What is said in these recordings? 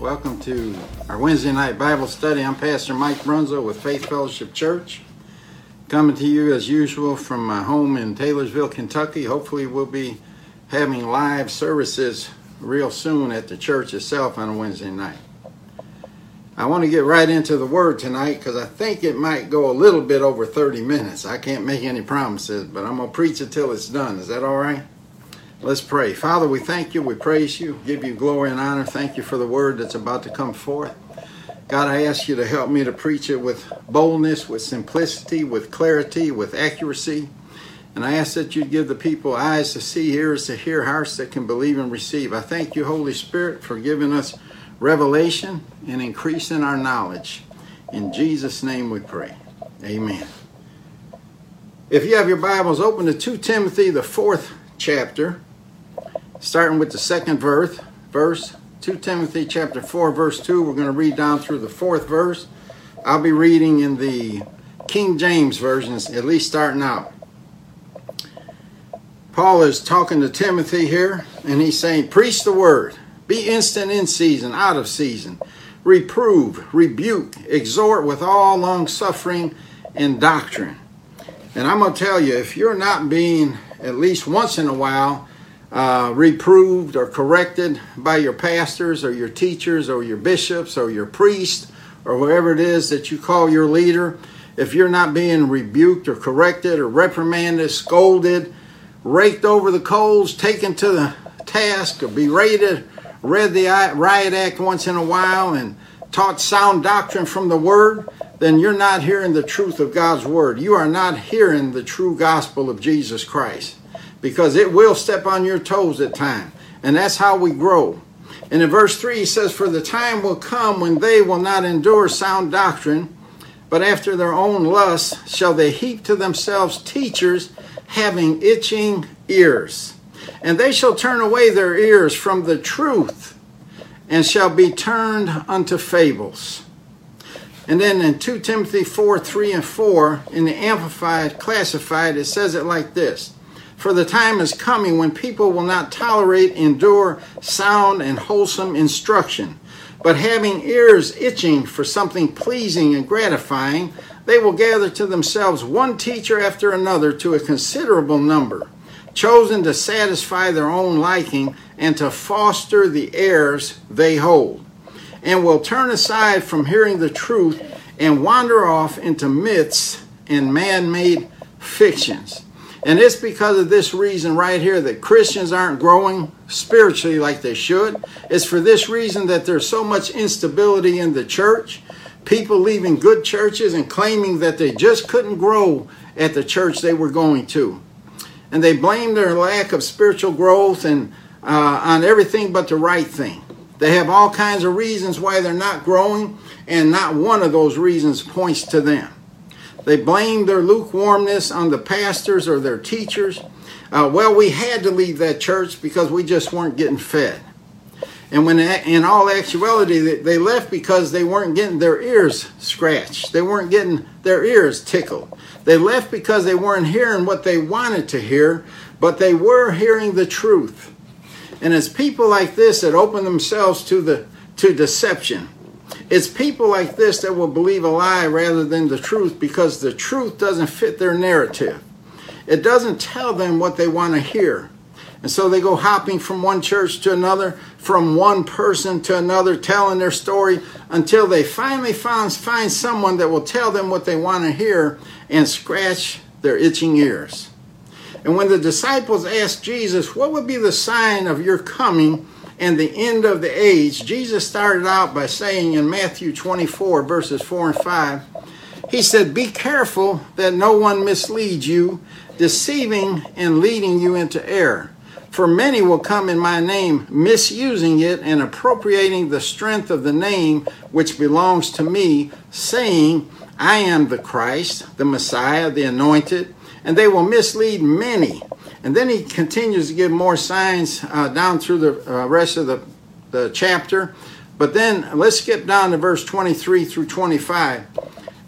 Welcome to our Wednesday night Bible study. I'm Pastor Mike Brunzo with Faith Fellowship Church. Coming to you as usual from my home in Taylorsville, Kentucky. Hopefully, we'll be having live services real soon at the church itself on a Wednesday night. I want to get right into the word tonight because I think it might go a little bit over 30 minutes. I can't make any promises, but I'm going to preach it till it's done. Is that all right? Let's pray. Father, we thank you, we praise you, give you glory and honor. Thank you for the word that's about to come forth. God, I ask you to help me to preach it with boldness, with simplicity, with clarity, with accuracy. And I ask that you give the people eyes to see, ears to hear, hearts that can believe and receive. I thank you, Holy Spirit, for giving us revelation and increasing our knowledge. In Jesus' name we pray. Amen. If you have your Bibles open to 2 Timothy, the fourth chapter, starting with the second verse, verse 2 Timothy chapter 4 verse 2. We're going to read down through the fourth verse. I'll be reading in the King James versions, at least starting out. Paul is talking to Timothy here, and he's saying, Preach the word, be instant in season, out of season, reprove, rebuke, exhort with all long suffering and doctrine. And I'm going to tell you, if you're not being at least once in a while uh, reproved or corrected by your pastors or your teachers or your bishops or your priest or whoever it is that you call your leader, if you're not being rebuked or corrected or reprimanded, scolded, raked over the coals, taken to the task, or berated, read the riot act once in a while, and taught sound doctrine from the word, then you're not hearing the truth of God's word. You are not hearing the true gospel of Jesus Christ because it will step on your toes at times. And that's how we grow. And in verse 3, he says, For the time will come when they will not endure sound doctrine, but after their own lusts shall they heap to themselves teachers having itching ears. And they shall turn away their ears from the truth and shall be turned unto fables. And then in 2 Timothy 4 3 and 4, in the Amplified Classic, it says it like this For the time is coming when people will not tolerate, endure sound and wholesome instruction, but having ears itching for something pleasing and gratifying, they will gather to themselves one teacher after another to a considerable number, chosen to satisfy their own liking and to foster the errors they hold, and will turn aside from hearing the truth and wander off into myths and man made fictions. And it's because of this reason right here that Christians aren't growing spiritually like they should. It's for this reason that there's so much instability in the church. People leaving good churches and claiming that they just couldn't grow at the church they were going to. And they blame their lack of spiritual growth and uh, on everything but the right thing. They have all kinds of reasons why they're not growing, and not one of those reasons points to them. They blame their lukewarmness on the pastors or their teachers. Uh, well, we had to leave that church because we just weren't getting fed. And when in all actuality, they left because they weren't getting their ears scratched. They weren't getting their ears tickled. They left because they weren't hearing what they wanted to hear, but they were hearing the truth. And it's people like this that open themselves to the to deception. It's people like this that will believe a lie rather than the truth because the truth doesn't fit their narrative. It doesn't tell them what they want to hear. And so they go hopping from one church to another, from one person to another, telling their story until they finally find, find someone that will tell them what they want to hear and scratch their itching ears. And when the disciples asked Jesus, What would be the sign of your coming and the end of the age? Jesus started out by saying in Matthew 24, verses 4 and 5, He said, Be careful that no one misleads you, deceiving and leading you into error. For many will come in my name, misusing it and appropriating the strength of the name which belongs to me, saying, I am the Christ, the Messiah, the anointed, and they will mislead many. And then he continues to give more signs uh, down through the uh, rest of the, the chapter. But then let's skip down to verse 23 through 25.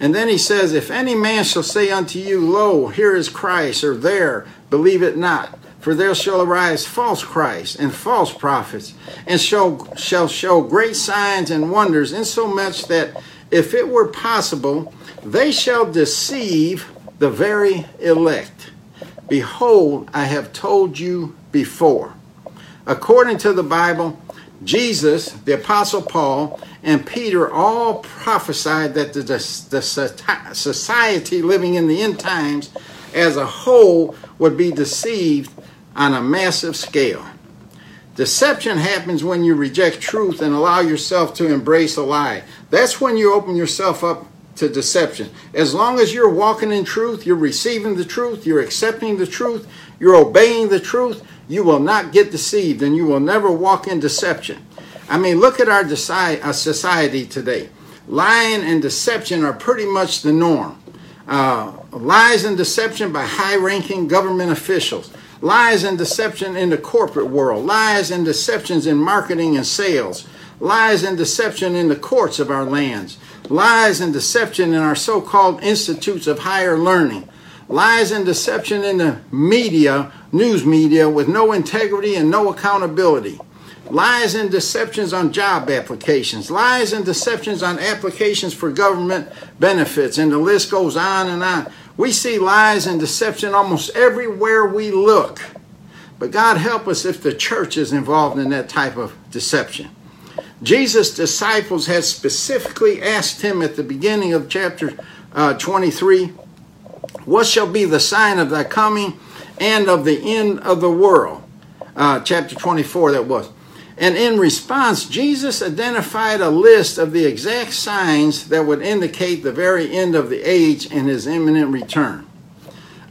And then he says, If any man shall say unto you, Lo, here is Christ, or there, believe it not. For there shall arise false Christs and false prophets, and shall, shall show great signs and wonders, insomuch that if it were possible, they shall deceive the very elect. Behold, I have told you before. According to the Bible, Jesus, the Apostle Paul, and Peter all prophesied that the, the, society living in the end times as a whole would be deceived on a massive scale. Deception happens when you reject truth and allow yourself to embrace a lie. That's when you open yourself up to deception. As long as you're walking in truth, you're receiving the truth, you're accepting the truth, you're obeying the truth, you will not get deceived and you will never walk in deception. I mean, look at our uh, society today. Lying and deception are pretty much the norm. Uh, lies and deception by high ranking government officials, lies and deception in the corporate world, lies and deceptions in marketing and sales, lies and deception in the courts of our lands, lies and deception in our so called institutes of higher learning, lies and deception in the media, news media, with no integrity and no accountability. Lies and deceptions on job applications, lies and deceptions on applications for government benefits, and the list goes on and on. We see lies and deception almost everywhere we look. But God help us if the church is involved in that type of deception. Jesus' disciples had specifically asked him at the beginning of chapter uh, 23, What shall be the sign of thy coming and of the end of the world? Uh, chapter 24, that was. And in response, Jesus identified a list of the exact signs that would indicate the very end of the age and his imminent return.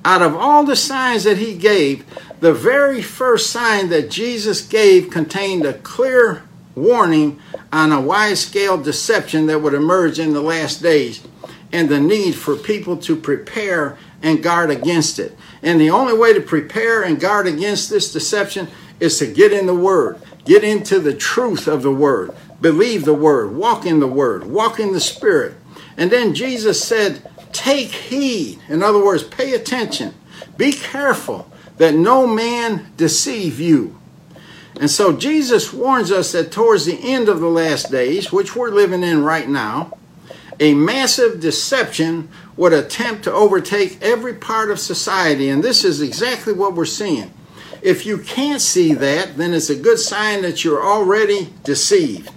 Out of all the signs that he gave, the very first sign that Jesus gave contained a clear warning on a wide scale deception that would emerge in the last days and the need for people to prepare and guard against it. And the only way to prepare and guard against this deception is to get in the Word Get into the truth of the word. Believe the word. Walk in the word. Walk in the spirit. And then Jesus said, Take heed. In other words, pay attention. Be careful that no man deceive you. And so Jesus warns us that towards the end of the last days, which we're living in right now, a massive deception would attempt to overtake every part of society. And this is exactly what we're seeing. If you can't see that, then it's a good sign that you're already deceived.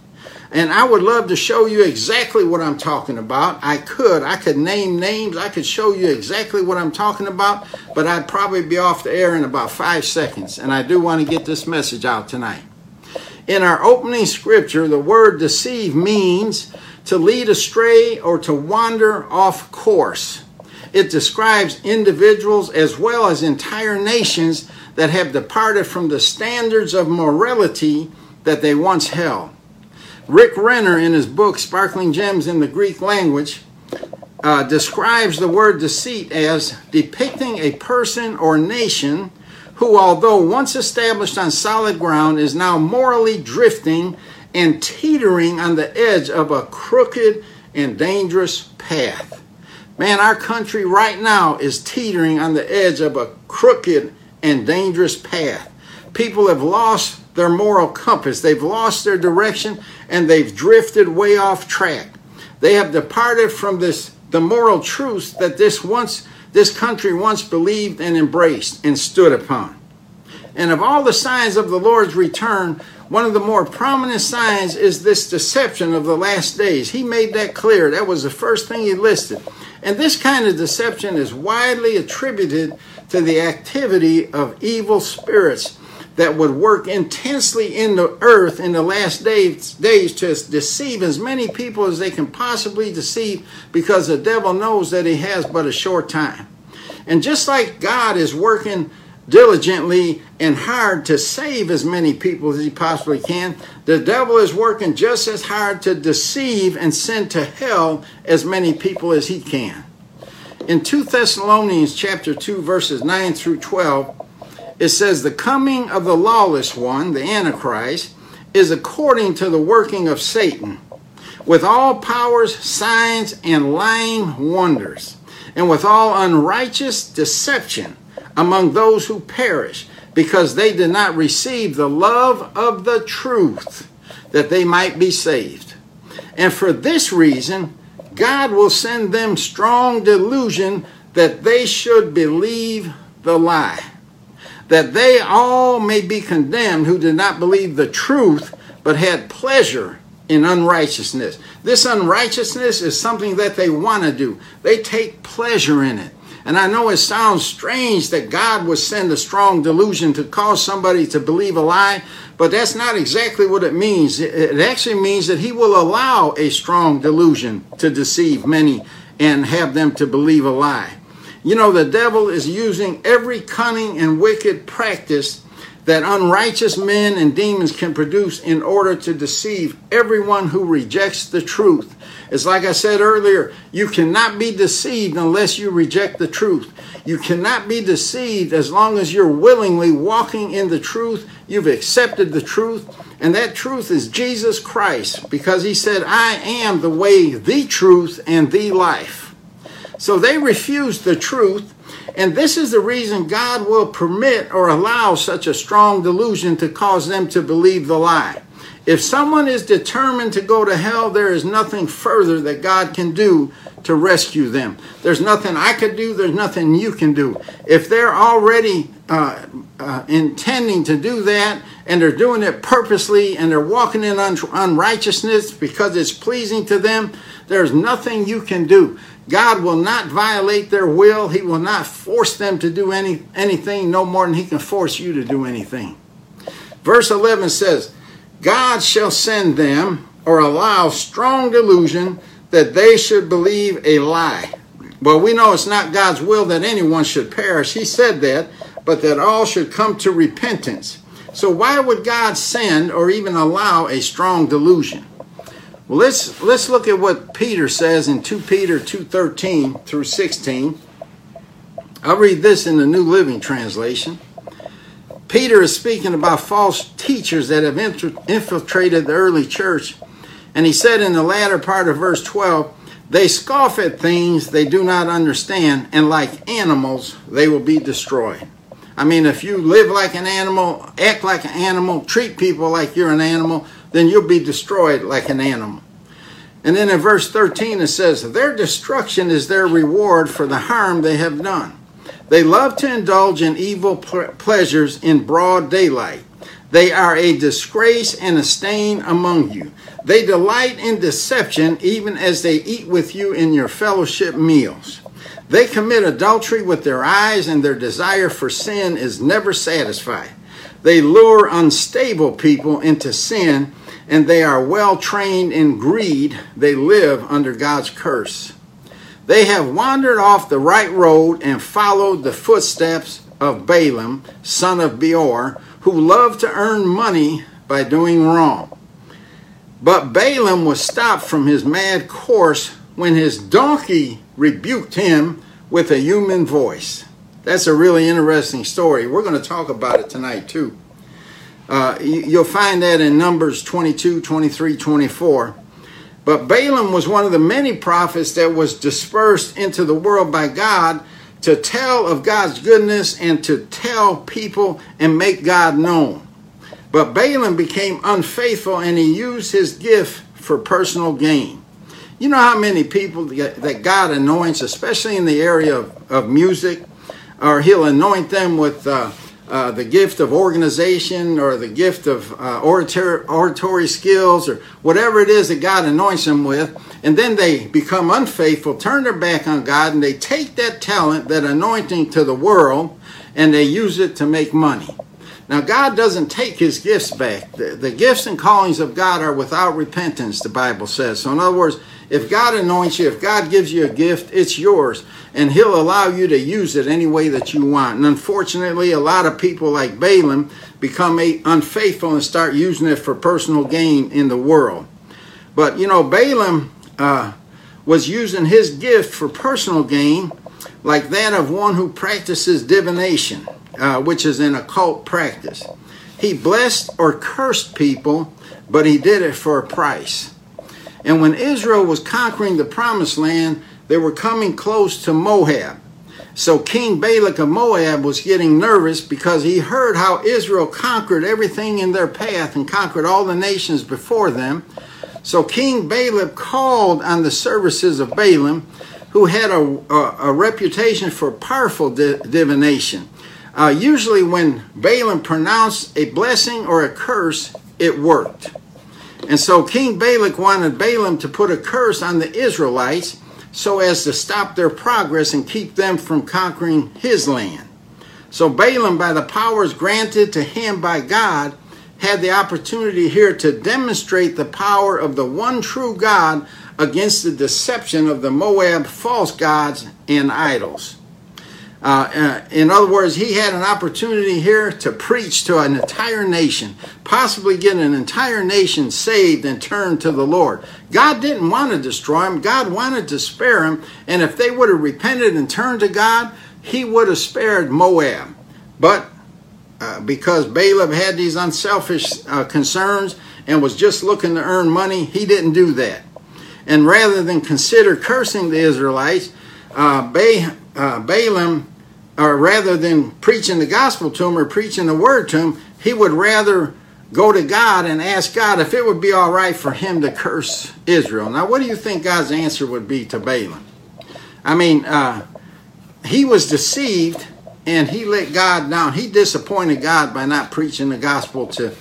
And I would love to show you exactly what I'm talking about. I could. I could name names. I could show you exactly what I'm talking about, but I'd probably be off the air in about five seconds. And I do want to get this message out tonight. In our opening scripture, the word deceive means to lead astray or to wander off course. It describes individuals as well as entire nations that have departed from the standards of morality that they once held. Rick Renner, in his book Sparkling Gems in the Greek Language, uh, describes the word deceit as depicting a person or nation who, although once established on solid ground, is now morally drifting and teetering on the edge of a crooked and dangerous path. Man, our country right now is teetering on the edge of a crooked and dangerous path. People have lost their moral compass, they've lost their direction, and they've drifted way off track. They have departed from this the moral truths that this once this country once believed and embraced and stood upon. And of all the signs of the Lord's return, one of the more prominent signs is this deception of the last days. He made that clear. That was the first thing he listed. And this kind of deception is widely attributed to the activity of evil spirits that would work intensely in the earth in the last days, days to deceive as many people as they can possibly deceive because the devil knows that he has but a short time. And just like God is working diligently and hard to save as many people as he possibly can, the devil is working just as hard to deceive and send to hell as many people as he can. In 2 Thessalonians chapter 2 verses 9 through 12, it says the coming of the lawless one, the antichrist, is according to the working of Satan, with all powers, signs, and lying wonders, and with all unrighteous deception among those who perish, because they did not receive the love of the truth, that they might be saved. And for this reason, God will send them strong delusion that they should believe the lie, that they all may be condemned who did not believe the truth, but had pleasure in unrighteousness. This unrighteousness is something that they want to do, they take pleasure in it. And I know it sounds strange that God would send a strong delusion to cause somebody to believe a lie, but that's not exactly what it means. It actually means that He will allow a strong delusion to deceive many and have them to believe a lie. You know, the devil is using every cunning and wicked practice that unrighteous men and demons can produce in order to deceive everyone who rejects the truth. It's like I said earlier, you cannot be deceived unless you reject the truth. You cannot be deceived as long as you're willingly walking in the truth. You've accepted the truth, and that truth is Jesus Christ because he said, I am the way, the truth, and the life. So they refused the truth and this is the reason God will permit or allow such a strong delusion to cause them to believe the lie. If someone is determined to go to hell, there is nothing further that God can do to rescue them. There's nothing I could do, there's nothing you can do. If they're already uh, uh, intending to do that and they're doing it purposely and they're walking in un- unrighteousness because it's pleasing to them, there's nothing you can do. God will not violate their will. He will not force them to do any, anything no more than He can force you to do anything. Verse 11 says, God shall send them or allow strong delusion that they should believe a lie. Well, we know it's not God's will that anyone should perish. He said that, but that all should come to repentance. So, why would God send or even allow a strong delusion? Well, let's let's look at what Peter says in 2 Peter 2:13 through 16. I'll read this in the New Living Translation. Peter is speaking about false teachers that have infiltrated the early church, and he said in the latter part of verse 12, they scoff at things they do not understand, and like animals, they will be destroyed. I mean, if you live like an animal, act like an animal, treat people like you're an animal, then you'll be destroyed like an animal. And then in verse 13 it says, Their destruction is their reward for the harm they have done. They love to indulge in evil pleasures in broad daylight. They are a disgrace and a stain among you. They delight in deception even as they eat with you in your fellowship meals. They commit adultery with their eyes, and their desire for sin is never satisfied. They lure unstable people into sin and they are well trained in greed, they live under God's curse. They have wandered off the right road and followed the footsteps of Balaam, son of Beor, who loved to earn money by doing wrong. But Balaam was stopped from his mad course when his donkey rebuked him with a human voice. That's a really interesting story. We're going to talk about it tonight, too. Uh, you'll find that in Numbers 22, 23, 24. But Balaam was one of the many prophets that was dispersed into the world by God to tell of God's goodness and to tell people and make God known. But Balaam became unfaithful and he used his gift for personal gain. You know how many people that God anoints, especially in the area of, of music, or he'll anoint them with. Uh, uh, the gift of organization or the gift of uh, oratory, skills or whatever it is that God anoints them with, and then they become unfaithful, turn their back on God, and they take that talent, that anointing to the world, and they use it to make money. Now, God doesn't take his gifts back. The, the gifts and callings of God are without repentance, the Bible says. So, in other words, If God anoints you, if God gives you a gift, it's yours. And He'll allow you to use it any way that you want. And unfortunately, a lot of people like Balaam become unfaithful and start using it for personal gain in the world. But you know, Balaam uh, was using his gift for personal gain, like that of one who practices divination, uh, which is an occult practice. He blessed or cursed people, but he did it for a price. And when Israel was conquering the promised land, they were coming close to Moab. So King Balak of Moab was getting nervous because he heard how Israel conquered everything in their path and conquered all the nations before them. So King Balak called on the services of Balaam, who had a, a, a reputation for powerful di- divination. Uh, usually, when Balaam pronounced a blessing or a curse, it worked. And so King Balak wanted Balaam to put a curse on the Israelites so as to stop their progress and keep them from conquering his land. So Balaam, by the powers granted to him by God, had the opportunity here to demonstrate the power of the one true God against the deception of the Moab false gods and idols. Uh, uh, in other words, he had an opportunity here to preach to an entire nation, possibly get an entire nation saved and turned to the Lord. God didn't want to destroy him, God wanted to spare him. And if they would have repented and turned to God, he would have spared Moab. But uh, because Balaam had these unselfish uh, concerns and was just looking to earn money, he didn't do that. And rather than consider cursing the Israelites, uh, ba- Balaam, or rather than preaching the gospel to him or preaching the word to him, he would rather go to God and ask God if it would be all right for him to curse Israel. Now, what do you think God's answer would be to Balaam? I mean, uh, he was deceived and he let God down. He disappointed God by not preaching the gospel to,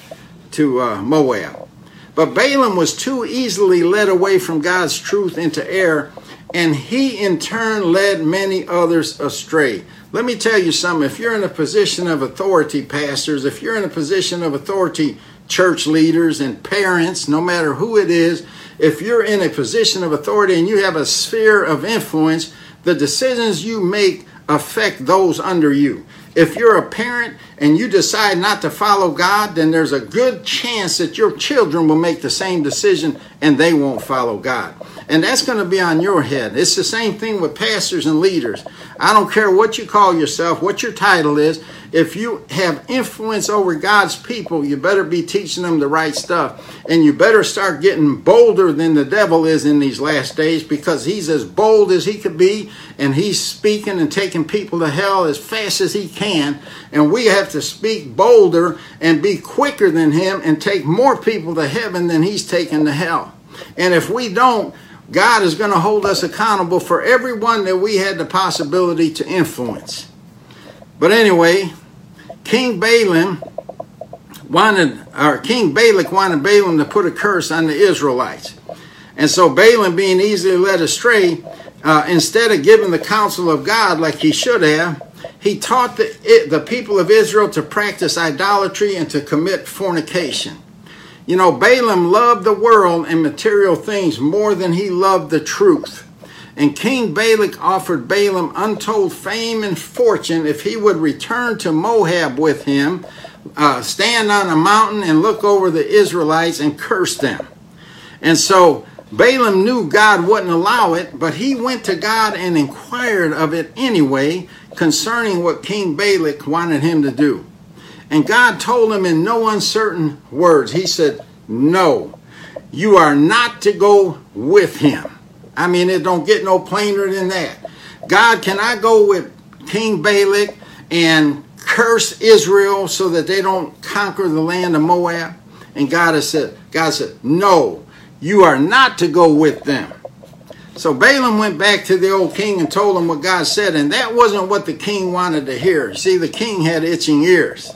to uh, Moab. But Balaam was too easily led away from God's truth into error, and he in turn led many others astray. Let me tell you something. If you're in a position of authority, pastors, if you're in a position of authority, church leaders and parents, no matter who it is, if you're in a position of authority and you have a sphere of influence, the decisions you make affect those under you. If you're a parent and you decide not to follow God, then there's a good chance that your children will make the same decision and they won't follow God. And that's going to be on your head. It's the same thing with pastors and leaders. I don't care what you call yourself, what your title is. If you have influence over God's people, you better be teaching them the right stuff. And you better start getting bolder than the devil is in these last days because he's as bold as he could be and he's speaking and taking people to hell as fast as he can. And we have to speak bolder and be quicker than him and take more people to heaven than he's taken to hell. And if we don't, God is going to hold us accountable for everyone that we had the possibility to influence. But anyway, King Balaam wanted, or King Balak wanted Balaam to put a curse on the Israelites. And so Balaam, being easily led astray, uh, instead of giving the counsel of God like he should have, he taught the, the people of Israel to practice idolatry and to commit fornication. You know, Balaam loved the world and material things more than he loved the truth. And King Balak offered Balaam untold fame and fortune if he would return to Moab with him, uh, stand on a mountain and look over the Israelites and curse them. And so Balaam knew God wouldn't allow it, but he went to God and inquired of it anyway concerning what King Balak wanted him to do. And God told him in no uncertain words, He said, No, you are not to go with him. I mean, it don't get no plainer than that. God, can I go with King Balak and curse Israel so that they don't conquer the land of Moab? And God has said, God said, No, you are not to go with them. So Balaam went back to the old king and told him what God said, and that wasn't what the king wanted to hear. See, the king had itching ears.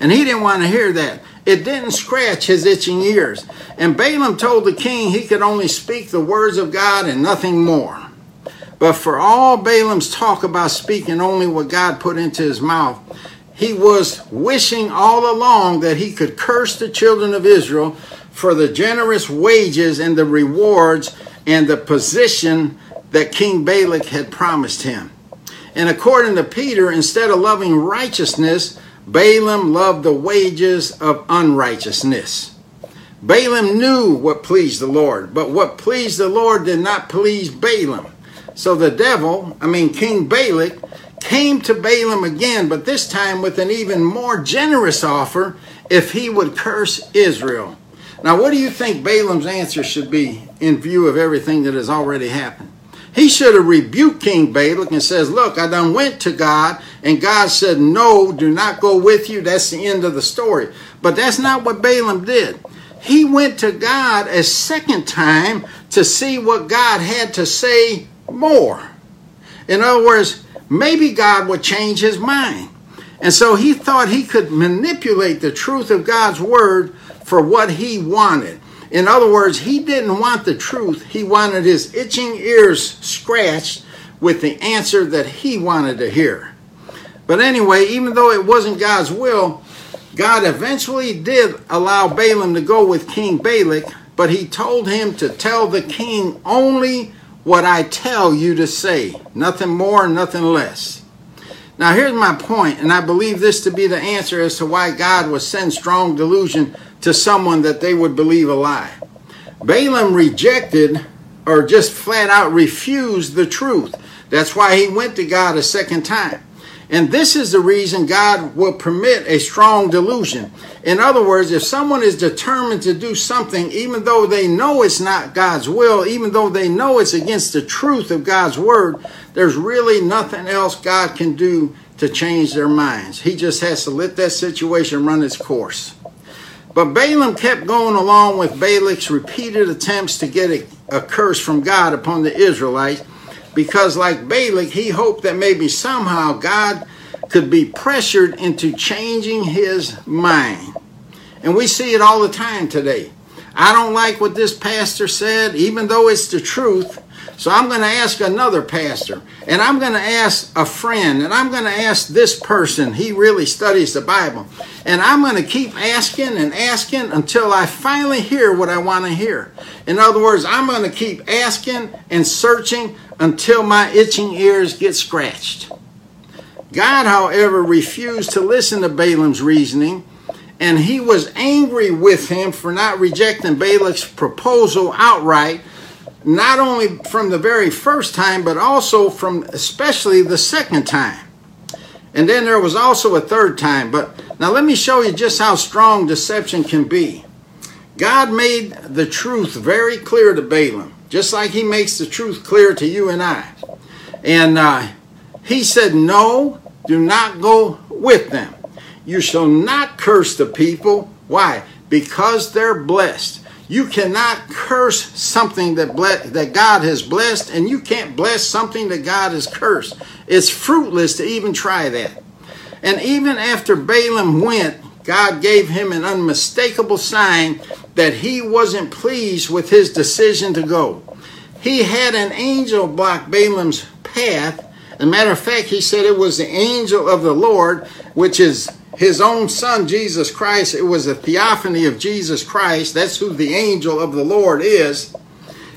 And he didn't want to hear that. It didn't scratch his itching ears. And Balaam told the king he could only speak the words of God and nothing more. But for all Balaam's talk about speaking only what God put into his mouth, he was wishing all along that he could curse the children of Israel for the generous wages and the rewards and the position that King Balak had promised him. And according to Peter, instead of loving righteousness, Balaam loved the wages of unrighteousness. Balaam knew what pleased the Lord, but what pleased the Lord did not please Balaam. So the devil, I mean King Balak, came to Balaam again, but this time with an even more generous offer if he would curse Israel. Now, what do you think Balaam's answer should be in view of everything that has already happened? He should have rebuked King Balak and says, Look, I done went to God, and God said, No, do not go with you. That's the end of the story. But that's not what Balaam did. He went to God a second time to see what God had to say more. In other words, maybe God would change his mind. And so he thought he could manipulate the truth of God's word for what he wanted. In other words, he didn't want the truth, he wanted his itching ears scratched with the answer that he wanted to hear. But anyway, even though it wasn't God's will, God eventually did allow Balaam to go with King Balak, but he told him to tell the king only what I tell you to say, nothing more, nothing less. Now, here's my point, and I believe this to be the answer as to why God would send strong delusion to someone that they would believe a lie. Balaam rejected or just flat out refused the truth. That's why he went to God a second time. And this is the reason God will permit a strong delusion. In other words, if someone is determined to do something, even though they know it's not God's will, even though they know it's against the truth of God's word, there's really nothing else God can do to change their minds. He just has to let that situation run its course. But Balaam kept going along with Balak's repeated attempts to get a, curse from God upon the Israelites because, like Balak, he hoped that maybe somehow God could be pressured into changing his mind. And we see it all the time today. I don't like what this pastor said, even though it's the truth. So I'm going to ask another pastor, and I'm going to ask a friend, and I'm going to ask this person. He really studies the Bible. And I'm going to keep asking and asking until I finally hear what I want to hear. In other words, I'm going to keep asking and searching until my itching ears get scratched. God, however, refused to listen to Balaam's reasoning, and he was angry with him for not rejecting Balak's proposal outright, not only from the very first time, but also from especially the second time. And then there was also a third time. But now let me show you just how strong deception can be. God made the truth very clear to Balaam just like he makes the truth clear to you and I. And uh, he said, No, do not go with them. You shall not curse the people. Why? Because they're blessed. You cannot curse something that ble- that God has blessed, and you can't bless something that God has cursed. It's fruitless to even try that. And even after Balaam went, God gave him an unmistakable sign that he wasn't pleased with his decision to go. He had an angel block Balaam's path. As a matter of fact, he said it was the angel of the Lord, which is his own son, Jesus Christ. It was a theophany of Jesus Christ. That's who the angel of the Lord is.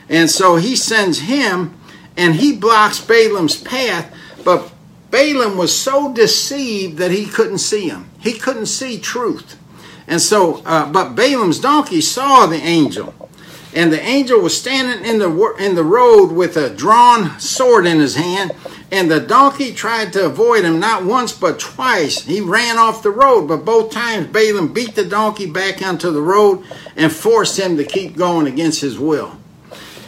And so he sends him and he blocks Balaam's path. But Balaam was so deceived that he couldn't see him. He couldn't see truth. And so, uh, but Balaam's donkey saw the angel. And the angel was standing in the in the road with a drawn sword in his hand, and the donkey tried to avoid him not once but twice. He ran off the road, but both times Balaam beat the donkey back onto the road and forced him to keep going against his will.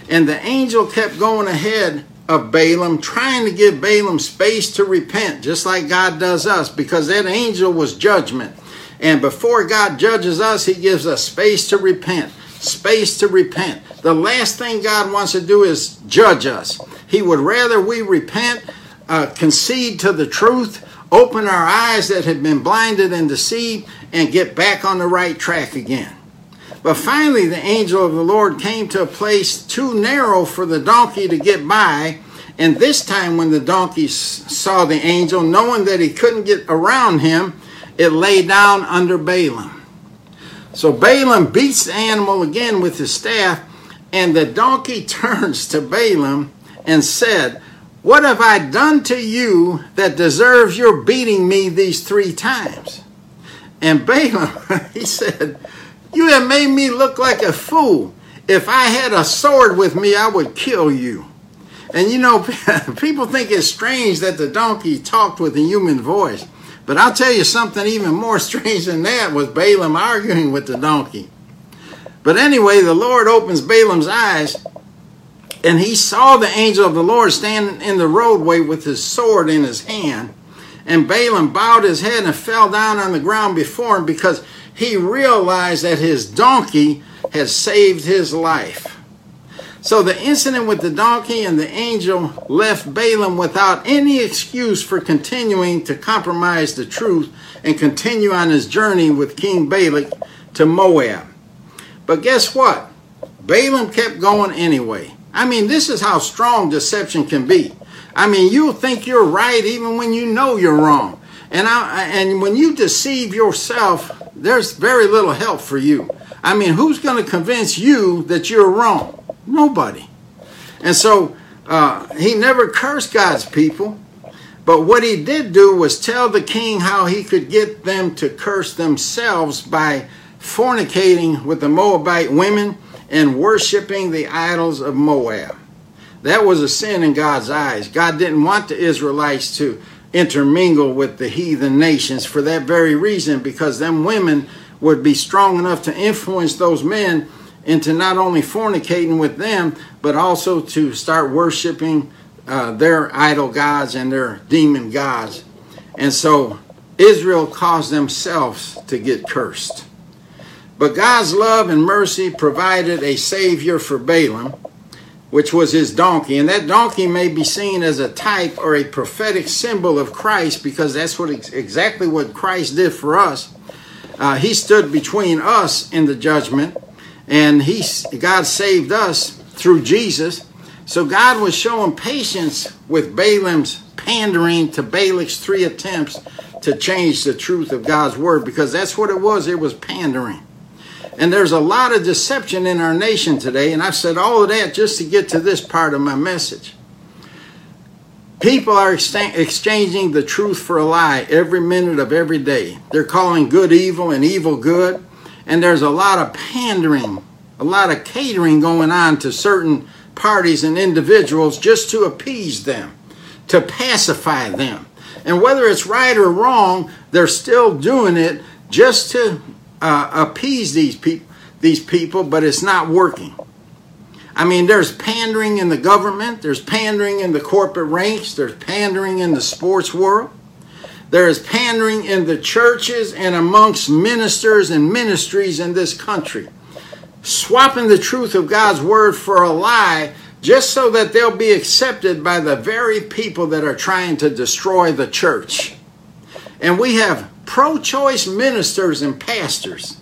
And the angel kept going ahead of Balaam, trying to give Balaam space to repent, just like God does us, because that angel was judgment. And before God judges us, He gives us space to repent, space to repent. The last thing God wants to do is judge us. He would rather we repent, uh, concede to the truth, open our eyes that have been blinded and deceived, and get back on the right track again. But finally, the angel of the Lord came to a place too narrow for the donkey to get by. And this time, when the donkey saw the angel, knowing that he couldn't get around him, it lay down under Balaam. So Balaam beats the animal again with his staff, And the donkey turns to Balaam and said, What have I done to you that deserves your beating me these three times? And Balaam, he said, You have made me look like a fool. If I had a sword with me, I would kill you. And you know, people think it's strange that the donkey talked with a human voice. But I'll tell you something even more strange than that was Balaam arguing with the donkey. But anyway, the Lord opens Balaam's eyes, and he saw the angel of the Lord standing in the roadway with his sword in his hand. And Balaam bowed his head and fell down on the ground before him because he realized that his donkey had saved his life. So the incident with the donkey and the angel left Balaam without any excuse for continuing to compromise the truth and continue on his journey with King Balak to Moab. But guess what? Balaam kept going anyway. I mean, this is how strong deception can be. I mean, you'll think you're right even when you know you're wrong. And I, and when you deceive yourself, there's very little help for you. I mean, who's going to convince you that you're wrong? Nobody. And so uh, he never cursed God's people. But what he did do was tell the king how he could get them to curse themselves by fornicating with the Moabite women and worshiping the idols of Moab. That was a sin in God's eyes. God didn't want the Israelites to intermingle with the heathen nations for that very reason, because them women would be strong enough to influence those men into not only fornicating with them, but also to start worshiping uh, their idol gods and their demon gods. And so Israel caused themselves to get cursed. But God's love and mercy provided a savior for Balaam, which was his donkey. And that donkey may be seen as a type or a prophetic symbol of Christ because that's what exactly what Christ did for us. Uh, he stood between us in the judgment and he God saved us through Jesus. So God was showing patience with Balaam's pandering to Balak's three attempts to change the truth of God's word because that's what it was. It was pandering. And there's a lot of deception in our nation today, and I've said all of that just to get to this part of my message. People are exchanging the truth for a lie every minute of every day. They're calling good evil and evil good and there's a lot of pandering, a lot of catering going on to certain parties and individuals just to appease them, to pacify them. And whether it's right or wrong, they're still doing it just to uh, appease these people, these people, but it's not working. I mean, there's pandering in the government, there's pandering in the corporate ranks, there's pandering in the sports world. There is pandering in the churches and amongst ministers and ministries in this country. Swapping the truth of God's word for a lie just so that they'll be accepted by the very people that are trying to destroy the church. And we have pro choice ministers and pastors,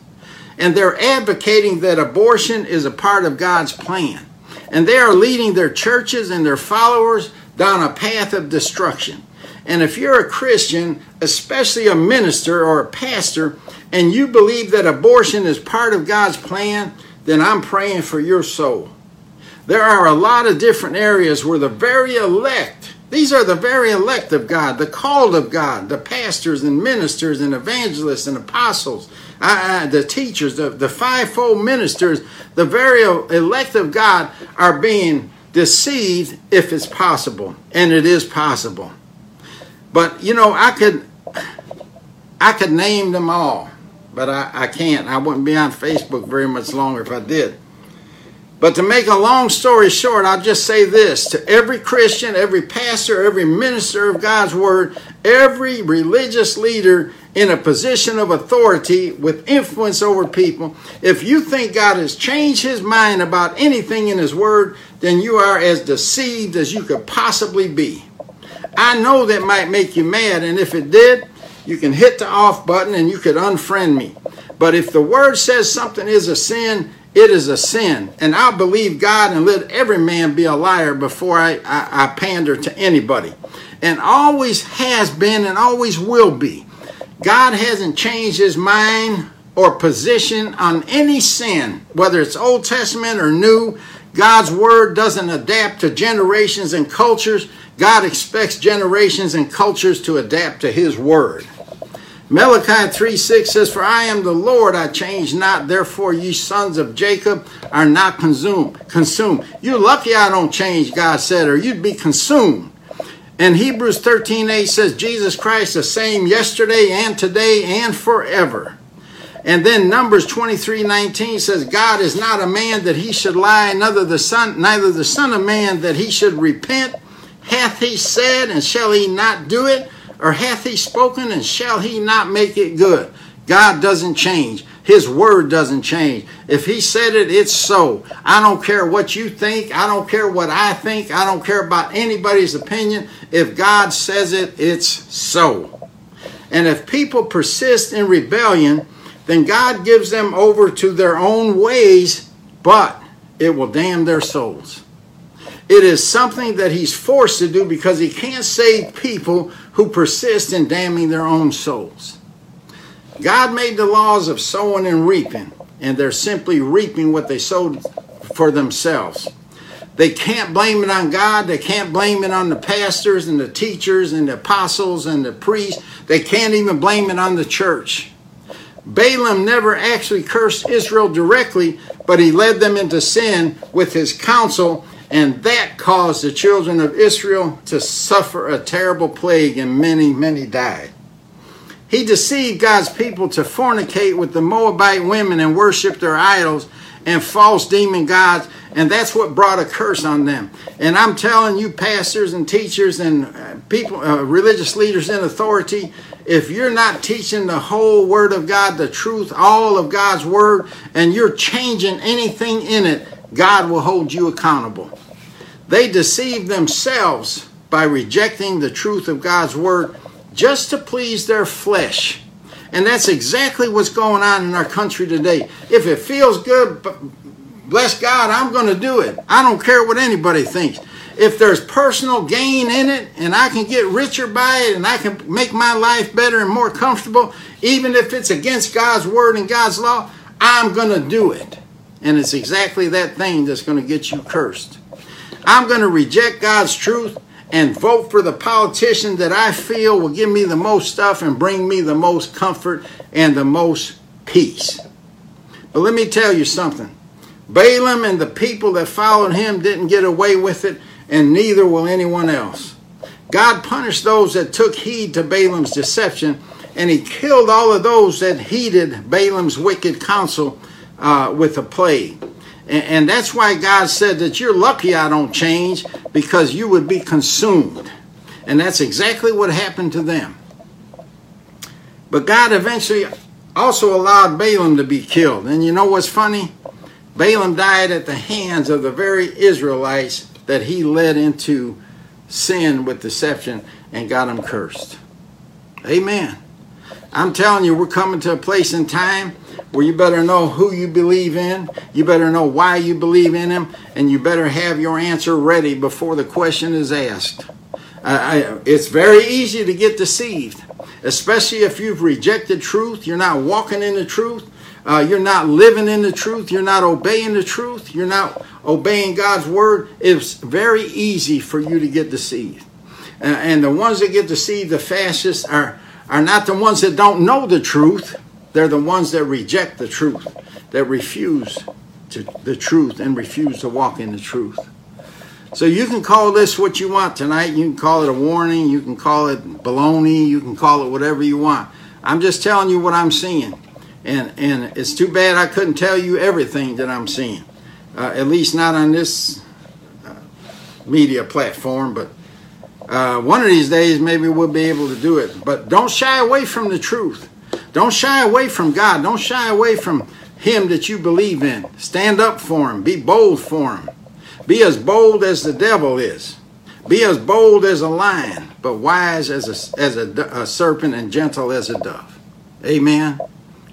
and they're advocating that abortion is a part of God's plan. And they are leading their churches and their followers down a path of destruction. And if you're a Christian, especially a minister or a pastor, and you believe that abortion is part of God's plan, then I'm praying for your soul. There are a lot of different areas where the very elect, these are the very elect of God, the called of God, the pastors and ministers and evangelists and apostles, uh, the teachers, the, the fivefold ministers, the very elect of God are being deceived if it's possible. And it is possible. But you know, I could I could name them all, but I, I can't. I wouldn't be on Facebook very much longer if I did. But to make a long story short, I'll just say this to every Christian, every pastor, every minister of God's word, every religious leader in a position of authority with influence over people, if you think God has changed his mind about anything in his word, then you are as deceived as you could possibly be. I know that might make you mad, and if it did, you can hit the off button and you could unfriend me. But if the word says something is a sin, it is a sin. And I'll believe God and let every man be a liar before I, I, I pander to anybody. And always has been and always will be. God hasn't changed his mind or position on any sin, whether it's Old Testament or New. God's word doesn't adapt to generations and cultures. God expects generations and cultures to adapt to his word. Malachi 3 6 says, For I am the Lord, I change not, therefore ye sons of Jacob are not consumed. Consumed. You're lucky I don't change, God said, or you'd be consumed. And Hebrews 13 8 says, Jesus Christ the same yesterday and today and forever. And then Numbers 23 19 says, God is not a man that he should lie, neither the son, neither the son of man that he should repent. Hath he said, and shall he not do it? Or hath he spoken, and shall he not make it good? God doesn't change. His word doesn't change. If he said it, it's so. I don't care what you think. I don't care what I think. I don't care about anybody's opinion. If God says it, it's so. And if people persist in rebellion, then God gives them over to their own ways, but it will damn their souls. It is something that he's forced to do because he can't save people who persist in damning their own souls. God made the laws of sowing and reaping, and they're simply reaping what they sowed for themselves. They can't blame it on God. They can't blame it on the pastors and the teachers and the apostles and the priests. They can't even blame it on the church. Balaam never actually cursed Israel directly, but he led them into sin with his counsel, and that caused the children of Israel to suffer a terrible plague, and many, many died. He deceived God's people to fornicate with the Moabite women and worship their idols and false demon gods, and that's what brought a curse on them. And I'm telling you, pastors and teachers and uh, people, uh, religious leaders in authority, if you're not teaching the whole Word of God, the truth, all of God's Word, and you're changing anything in it, God will hold you accountable. They deceive themselves by rejecting the truth of God's Word just to please their flesh. And that's exactly what's going on in our country today. If it feels good, bless God, I'm going to do it. I don't care what anybody thinks. If there's personal gain in it and I can get richer by it and I can make my life better and more comfortable, even if it's against God's word and God's law, I'm going to do it. And it's exactly that thing that's going to get you cursed. I'm going to reject God's truth and vote for the politician that I feel will give me the most stuff and bring me the most comfort and the most peace. But let me tell you something. Balaam and the people that followed him didn't get away with it, and neither will anyone else. God punished those that took heed to Balaam's deception, and he killed all of those that heeded Balaam's wicked counsel uh, with a plague. And, and that's why God said that you're lucky I don't change because you would be consumed. And that's exactly what happened to them. But God eventually also allowed Balaam to be killed. And you know what's funny? Balaam died at the hands of the very Israelites that he led into sin with deception and got them cursed. Amen. I'm telling you, we're coming to a place in time where you better know who you believe in, you better know why you believe in him, and you better have your answer ready before the question is asked. I, it's very easy to get deceived, especially if you've rejected truth, you're not walking in the truth, uh, you're not living in the truth, you're not obeying the truth, you're not obeying God's word. It's very easy for you to get deceived. And the ones that get deceived the fastest are, are not the ones that don't know the truth they're the ones that reject the truth, that refuse to the truth and refuse to walk in the truth. So you can call this what you want tonight. You can call it a warning. You can call it baloney. You can call it whatever you want. I'm just telling you what I'm seeing. And, and it's too bad I couldn't tell you everything that I'm seeing. Uh, at least not on this uh, media platform. But uh, one of these days, maybe we'll be able to do it. But don't shy away from the truth. Don't shy away from God. Don't shy away from Him that you believe in. Stand up for Him. Be bold for Him. Be as bold as the devil is. Be as bold as a lion, but wise as a, as a, a serpent and gentle as a dove. Amen.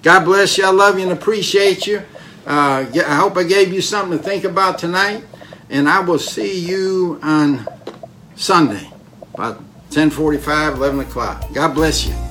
God bless you. I love you and appreciate you. Uh, I hope I gave you something to think about tonight. And I will see you on Sunday about 1045, 11 o'clock. God bless you.